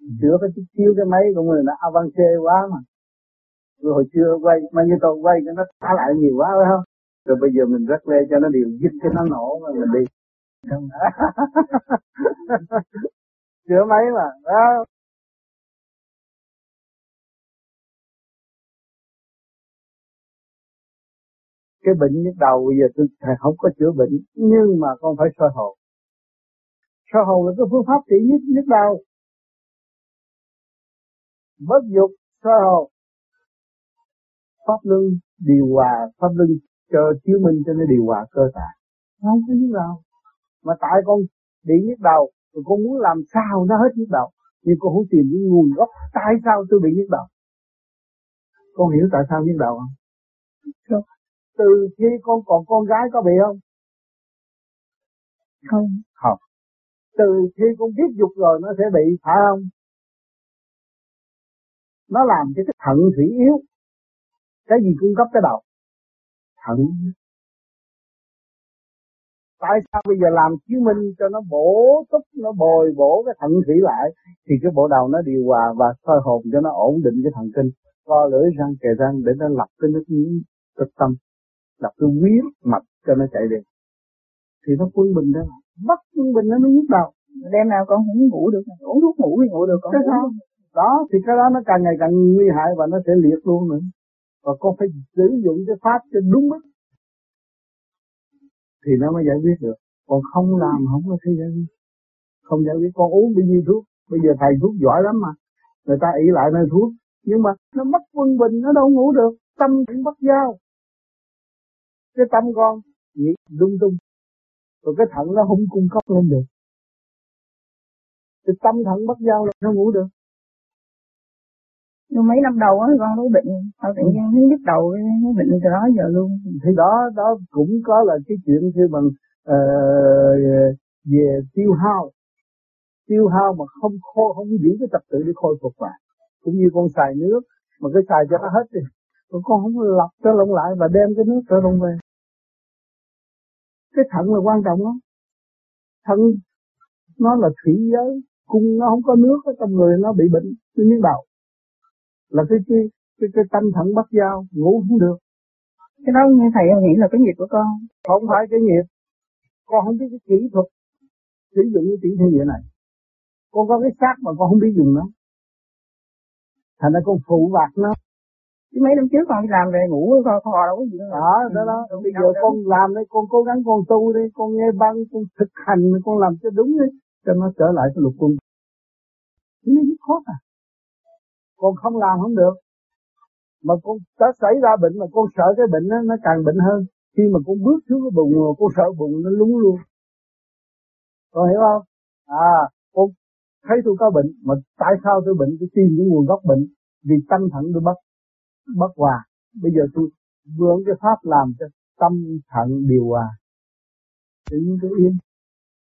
Ừ. sửa cái xíu cái máy của người nó avancé quá mà. Rồi hồi xưa quay mà như tôi quay cho nó thả lại nhiều quá phải không? Rồi bây giờ mình rất lê cho nó điều dứt cho nó nổ mà mình đi (laughs) chữa mấy mà, đó. Cái bệnh nhức đầu bây giờ tôi thầy không có chữa bệnh, nhưng mà con phải soi hồn. Soi hồn là cái phương pháp trị nhất nhức đầu bất dục, soi hồn. Pháp luân điều hòa, pháp luân cho chiếu minh cho nó điều hòa cơ thể. Không có nhức đầu mà tại con bị nhức đầu rồi con muốn làm sao nó hết nhức đầu nhưng con không tìm cái nguồn gốc tại sao tôi bị nhức đầu con hiểu tại sao nhức đầu không? Từ khi con còn con gái có bị không? Không. Không. Từ khi con biết dục rồi nó sẽ bị phải không? Nó làm cho cái thận thủy yếu. Cái gì cung cấp cái đầu? Thận tại sao bây giờ làm chứng minh cho nó bổ túc nó bồi bổ cái thận thủy lại thì cái bộ đầu nó điều hòa và soi hồn cho nó ổn định cái thần kinh. Co lưỡi răng kề răng để nó lập cái nước tích tâm lập cái huyết mạch cho nó chạy đi. Thì nó quân bình đó. Mất quân bình nó mới nhức đầu. Đêm nào con không ngủ được. Uống thuốc ngủ thì ngủ được con sao? đó thì cái đó nó càng ngày càng nguy hại và nó sẽ liệt luôn nữa. Và con phải sử dụng cái pháp cho đúng mức thì nó mới giải quyết được. Còn không làm, không có thể giải quyết. Không giải quyết, con uống bao nhiêu thuốc? Bây giờ thầy thuốc giỏi lắm mà. Người ta ỷ lại nơi thuốc. Nhưng mà nó mất quân bình, nó đâu ngủ được. Tâm cũng bất giao. Cái tâm con nghĩ lung tung. Rồi cái thận nó không cung cấp lên được. Cái tâm thận bất giao là nó ngủ được nhưng mấy năm đầu á con nó bệnh sau tự nhiên thấy nhức đầu nó bệnh từ đó giờ luôn. Thì đó đó cũng có là cái chuyện khi mình uh, ờ, về tiêu hao. Tiêu hao mà không khô không giữ cái tập tự để khôi phục lại. Cũng như con xài nước mà cái xài cho nó hết đi còn con không lọc cho lộn lại và đem cái nước trở lộn về. Cái thận là quan trọng lắm. Thận nó là thủy giới cung nó không có nước ở trong người nó bị bệnh. Nó nhức đầu là cái cái cái, cái tâm thận bắt dao ngủ không được. Cái đó nghe thầy nghĩ là cái nghiệp của con. Không phải cái nghiệp. Con không biết cái kỹ thuật sử dụng cái tỷ thiên địa này. Con có cái xác mà con không biết dùng nó. Thành ra con phụ bạc nó. Chứ mấy năm trước con đi làm về ngủ kho kho đâu có gì đó đó đó, đó. bây giờ con làm đây con cố gắng con tu đi con nghe băng con thực hành con làm cho đúng đi cho nó trở lại cái luật quân. Nó rất khó à con không làm không được. Mà con đã xảy ra bệnh mà con sợ cái bệnh đó, nó càng bệnh hơn. Khi mà con bước xuống cái bụng rồi con sợ bụng nó lúng luôn. Con hiểu không? À con thấy tôi có bệnh mà tại sao tôi bệnh? Tôi tìm cái nguồn gốc bệnh vì tâm thận tôi bất bất hòa. Bây giờ tôi vướng cái pháp làm cho tâm thận điều hòa. Tự nhiên tôi yên.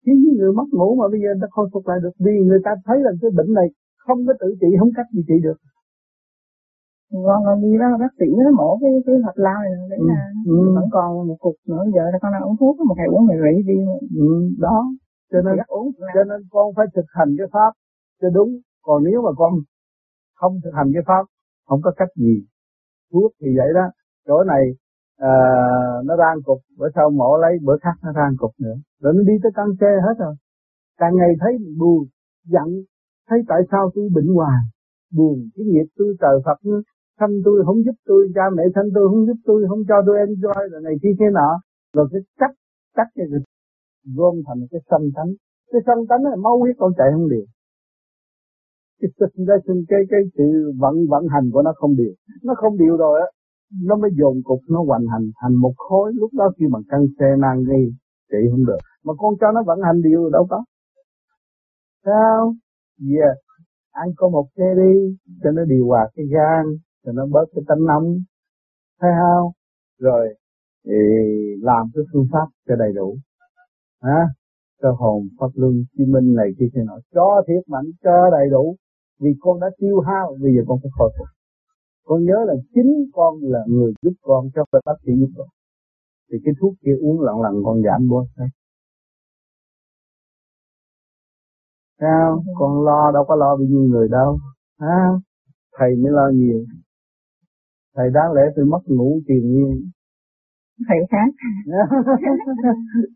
Chứ những người mất ngủ mà bây giờ đã khôi phục lại được vì người ta thấy là cái bệnh này không có tự trị không cách gì trị được. Con còn đi đó bác sĩ nó mổ cái cái hạt lao này ừ. là ừ. vẫn còn một cục nữa. Giờ là con đang uống thuốc một ngày uống ngày rỉ đi ừ. đó. Cho nên uống cho nên con phải thực hành cái pháp cho đúng. Còn nếu mà con không thực hành cái pháp không có cách gì. Thuốc thì vậy đó. Chỗ này à, nó rang cục bữa sau mổ lấy bữa khác nó rang cục nữa. Rồi nó đi tới căn xe hết rồi. Càng ngày thấy buồn giận thấy tại sao tôi bệnh hoài? Buồn, cái nghiệp tôi trời Phật sanh tôi không giúp tôi, cha mẹ sanh tôi không giúp tôi, không cho tôi enjoy rồi này kia kia nọ. Rồi cái chắc chắc cái gom thành cái sanh tánh. Cái sanh tánh là máu huyết con chạy không được. Cái sinh ra sinh cái cái sự vận vận hành của nó không điều nó không điều rồi á. Nó mới dồn cục, nó hoành hành thành một khối. Lúc đó khi bằng căng xe nan đi, chạy không được. Mà con cho nó vận hành điều đâu có. Sao? Dạ. yeah ăn có một cái đi cho nó điều hòa cái gan, cho nó bớt cái tánh nóng. Thấy không? Rồi, thì làm cái phương pháp cho đầy đủ. Hả? Cho hồn pháp luân chi minh này kia kia nọ. Cho thiết mạnh, cho đầy đủ. Vì con đã tiêu hao, bây giờ con phải khôi phục. Con nhớ là chính con là người giúp con cho phải bác sĩ giúp con. Thì cái thuốc kia uống lặng lặng con giảm bớt. Sao? Con lo đâu có lo bao nhiêu người đâu. Ha thầy mới lo nhiều. Thầy đáng lẽ tôi mất ngủ tiền nhiên thầy khác (laughs)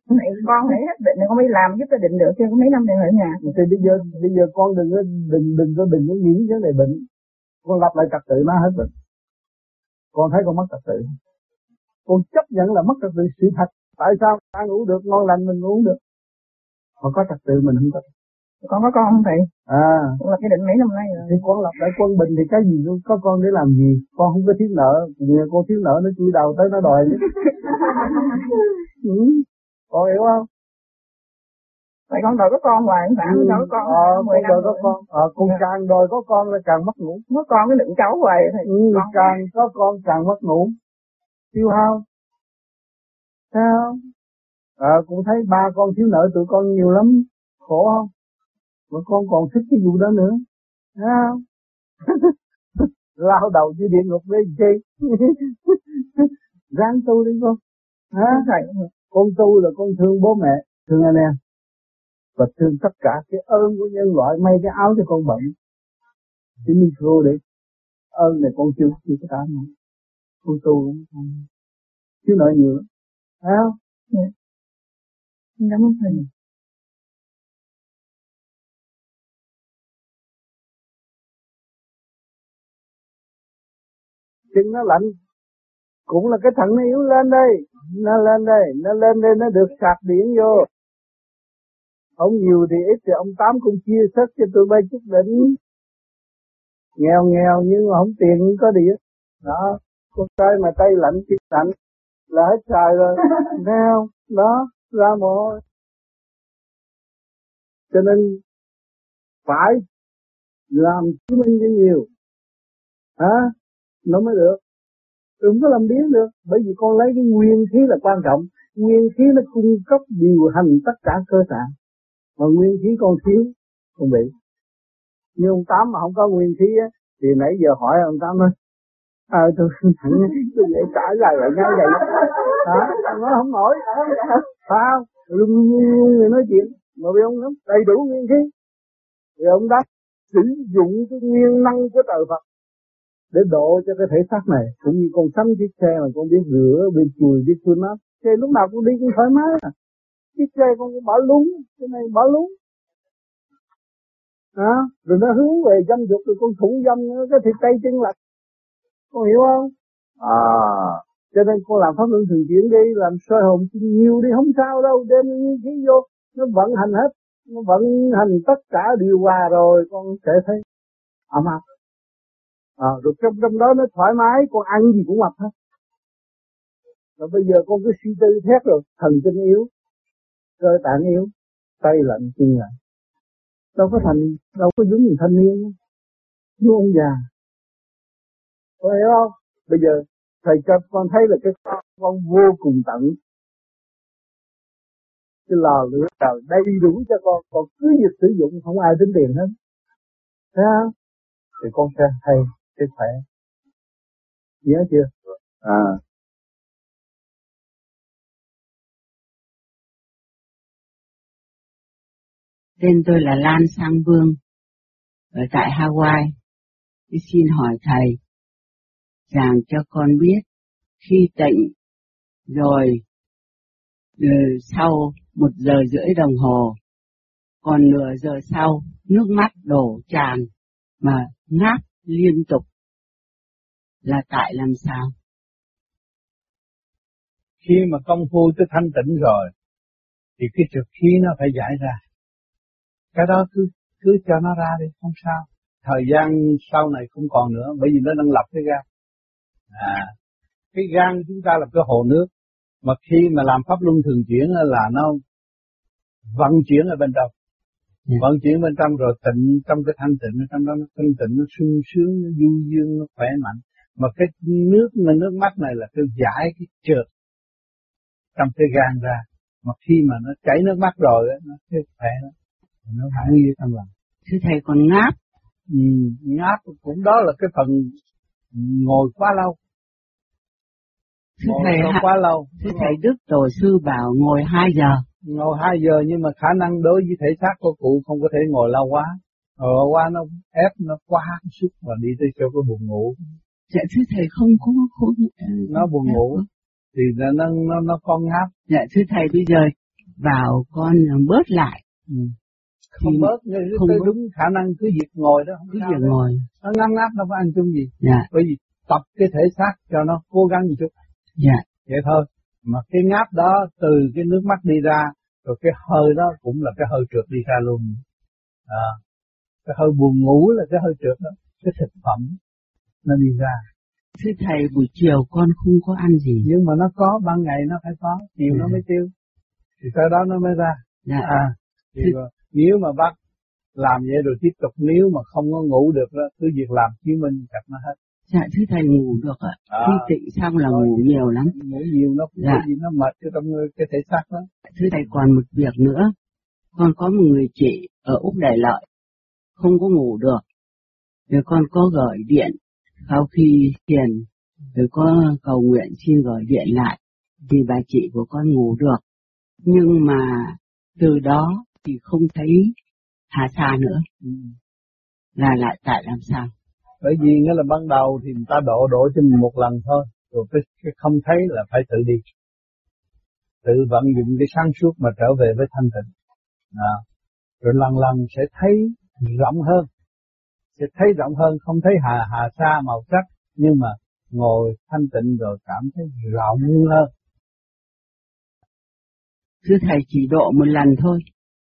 thầy con hãy hết định con mới làm giúp cho định được có mấy năm này ở nhà. Thì bây giờ bây giờ con đừng có đừng đừng có đừng có nghĩ vấn đề bệnh. Con lập lại trật tự nó hết bệnh con thấy con mất trật tự. Con chấp nhận là mất trật tự sự thật. Tại sao ăn ngủ được ngon lành mình ngủ được? Mà có trật tự mình không có con có con không thầy à con lập cái định mấy năm nay rồi thì con lập lại quân bình thì cái gì có con để làm gì con không có thiếu nợ nghe con thiếu nợ nó chui đầu tới nó đòi (laughs) ừ. con hiểu không Tại con đòi có con hoài, không phải ừ. đòi có con. Ờ, con đòi có con. Ờ, con dạ. càng đòi có con là càng mất ngủ. Mất con cái đựng cháu hoài. Thầy. Ừ, con càng có con càng mất ngủ. Tiêu hao. Sao? Ờ, cũng thấy ba con thiếu nợ tụi con nhiều lắm. Khổ không? Mà con còn thích cái vụ đó nữa. Thấy không? (laughs) Lao đầu dưới địa ngục với chi? (laughs) Ráng tu đi con. Hả? Con tu là con thương bố mẹ, thương anh em và thương tất cả cái ơn của nhân loại may cái áo cho con bận cái micro để ơn này con chưa chưa có cảm nữa con tu chứ nợ nhiều phải không yeah. cảm ơn thầy chân nó lạnh cũng là cái thận nó yếu lên đây nó lên đây nó lên đây nó được sạc điện vô Ông nhiều thì ít thì ông Tám cũng chia sớt cho tôi bay chút đỉnh. Nghèo nghèo nhưng mà không tiền không có điện. Đó, con trai mà tay lạnh chân lạnh là hết xài rồi. (laughs) Không? Đó, ra mồ Cho nên phải làm chứng minh cho nhiều. Hả? Nó mới được. Đừng có làm biến được. Bởi vì con lấy cái nguyên khí là quan trọng. Nguyên khí nó cung cấp điều hành tất cả cơ tạng. Mà nguyên khí con thiếu, con bị. Như ông tám mà không có nguyên khí á, thì nãy giờ hỏi ông tám nói ờ tôi thẳng (laughs) tôi để trả lời lại ngay vậy. Hả? Nó không nổi. Phải không? Người nói chuyện. Mà vì ông đầy đủ nguyên khí. Thì ông đã sử dụng cái nguyên năng của trời Phật để độ cho cái thể xác này cũng như con sắm chiếc xe mà con biết rửa biết chùi biết phun mát xe lúc nào cũng đi cũng thoải mái à. Chiếc xe con cũng bỏ lúng cái này bỏ lúng à, rồi nó hướng về dâm dục rồi con thủ dâm cái thịt tay chân lật. Con hiểu không? À cho nên con làm pháp luân thường chuyển đi làm soi hồn nhiều đi không sao đâu đem như khí vô nó vận hành hết nó vận hành tất cả điều hòa rồi con sẽ thấy. Ấm áp à, rồi trong trong đó nó thoải mái con ăn gì cũng mập hết. Rồi bây giờ con cứ suy tư thét rồi thần kinh yếu cơ tạng yếu tay lạnh chân lạnh. Đâu có thành đâu có giống như thanh niên như ông già. Có hiểu không? Bây giờ thầy cho con thấy là cái con vô cùng tận. Cái lò lửa trời đầy đủ cho con còn cứ việc sử dụng không ai tính tiền hết. Thấy không? Thì con sẽ hay sẽ khỏe. Nhớ chưa? À. Tên tôi là Lan Sang Vương, ở tại Hawaii. Tôi xin hỏi thầy, giảng cho con biết khi tịnh rồi ừ, sau một giờ rưỡi đồng hồ, còn nửa giờ sau nước mắt đổ tràn mà ngáp liên tục là tại làm sao? Khi mà công phu tới thanh tịnh rồi thì cái trực khí nó phải giải ra. Cái đó cứ cứ cho nó ra đi, không sao. Thời gian sau này không còn nữa bởi vì nó đang lập cái gan. À, cái gan chúng ta là cái hồ nước mà khi mà làm pháp luân thường chuyển là nó vận chuyển ở bên trong vận chuyển bên trong rồi tịnh trong cái thanh tịnh trong đó nó thanh tịnh nó sung sướng nó du dương nó khỏe mạnh. Mà cái nước mà nước mắt này là cái giải cái trượt trong cái gan ra. Mà khi mà nó chảy nước mắt rồi nó cái khỏe đó nó hẳn như trong lòng. Thưa thầy còn ngáp? Ừ, ngáp cũng đó là cái phần ngồi quá lâu. Thưa thầy, ha, quá lâu. Thưa thầy Đức Tổ sư bảo ngồi 2 giờ. Ngồi 2 giờ nhưng mà khả năng đối với thể xác của cụ không có thể ngồi lâu quá. Ngồi quá nó ép nó quá sức và đi tới chỗ cái buồn ngủ. Dạ thưa thầy không có không, nó buồn ngủ thì nó nó nó, nó con ngáp. Dạ thưa thầy bây giờ vào con bớt lại. Ừ. Không thì bớt, không bớt. đúng khả năng cứ việc ngồi đó không cứ việc ngồi. Nó ngáp ngáp nó có ăn chung gì. Dạ. Bởi vì tập cái thể xác cho nó cố gắng một chút Dạ. Vậy thôi. Mà cái ngáp đó từ cái nước mắt đi ra, rồi cái hơi đó cũng là cái hơi trượt đi ra luôn. À, cái hơi buồn ngủ là cái hơi trượt đó. Cái thực phẩm nó đi ra. Thưa thầy, buổi chiều con không có ăn gì. Nhưng mà nó có, ban ngày nó phải có, chiều ừ. nó mới tiêu. Thì sau đó nó mới ra. Dạ. À, thì Thưa... nếu mà bác làm vậy rồi tiếp tục nếu mà không có ngủ được đó, cứ việc làm chứng minh chặt nó hết. Dạ thưa thầy ngủ được ạ. À, Khi tịnh xong là ngủ nhiều lắm. Ngủ nhiều nó dạ. gì nó mệt cho trong cái thể xác đó. Thưa thầy còn một việc nữa. Con có một người chị ở Úc Đại Lợi. Không có ngủ được. Rồi con có gửi điện. Sau khi tiền rồi có cầu nguyện xin gửi điện lại. Thì bà chị của con ngủ được. Nhưng mà từ đó thì không thấy hà xa nữa. Ừ. Là lại tại làm sao? Bởi vì nghĩa là ban đầu thì người ta độ độ cho mình một lần thôi rồi cái, không thấy là phải tự đi. Tự vận dụng cái sáng suốt mà trở về với thanh tịnh. À, rồi lần lần sẽ thấy rộng hơn. Sẽ thấy rộng hơn không thấy hà hà xa màu sắc nhưng mà ngồi thanh tịnh rồi cảm thấy rộng hơn. Thưa thầy chỉ độ một lần thôi.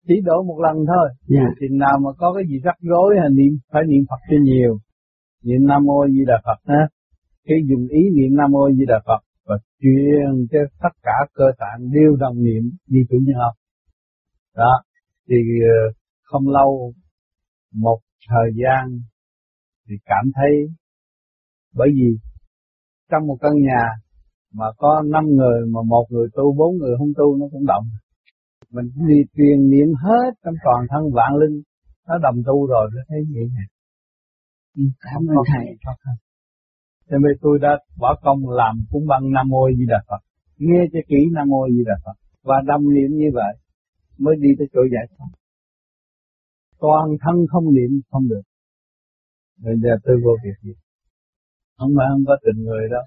Chỉ độ một lần thôi. Yeah. Dạ. thì nào mà có cái gì rắc rối hay niệm phải niệm Phật cho nhiều niệm Nam Mô Di Đà Phật ha. Khi dùng ý niệm Nam Mô Di Đà Phật và truyền cho tất cả cơ tạng đều đồng niệm như chủ nhân học. Đó, thì ờ, không lâu một thời gian thì cảm thấy bởi vì trong một căn nhà mà có năm người mà một người tu bốn người không tu nó cũng động mình đi truyền niệm hết trong toàn thân vạn linh nó đồng tu rồi nó thấy vậy nè cảm ơn thầy. Cho nên tôi đã bỏ công làm cúng băng Nam Mô Di Đà Phật. Nghe cho kỹ nam mô di đà phật và đâm niệm như vậy mới đi tới chỗ giải thoát. Toàn thân không niệm không được. Bây giờ tôi vô việc gì? Không phải không có tình người đâu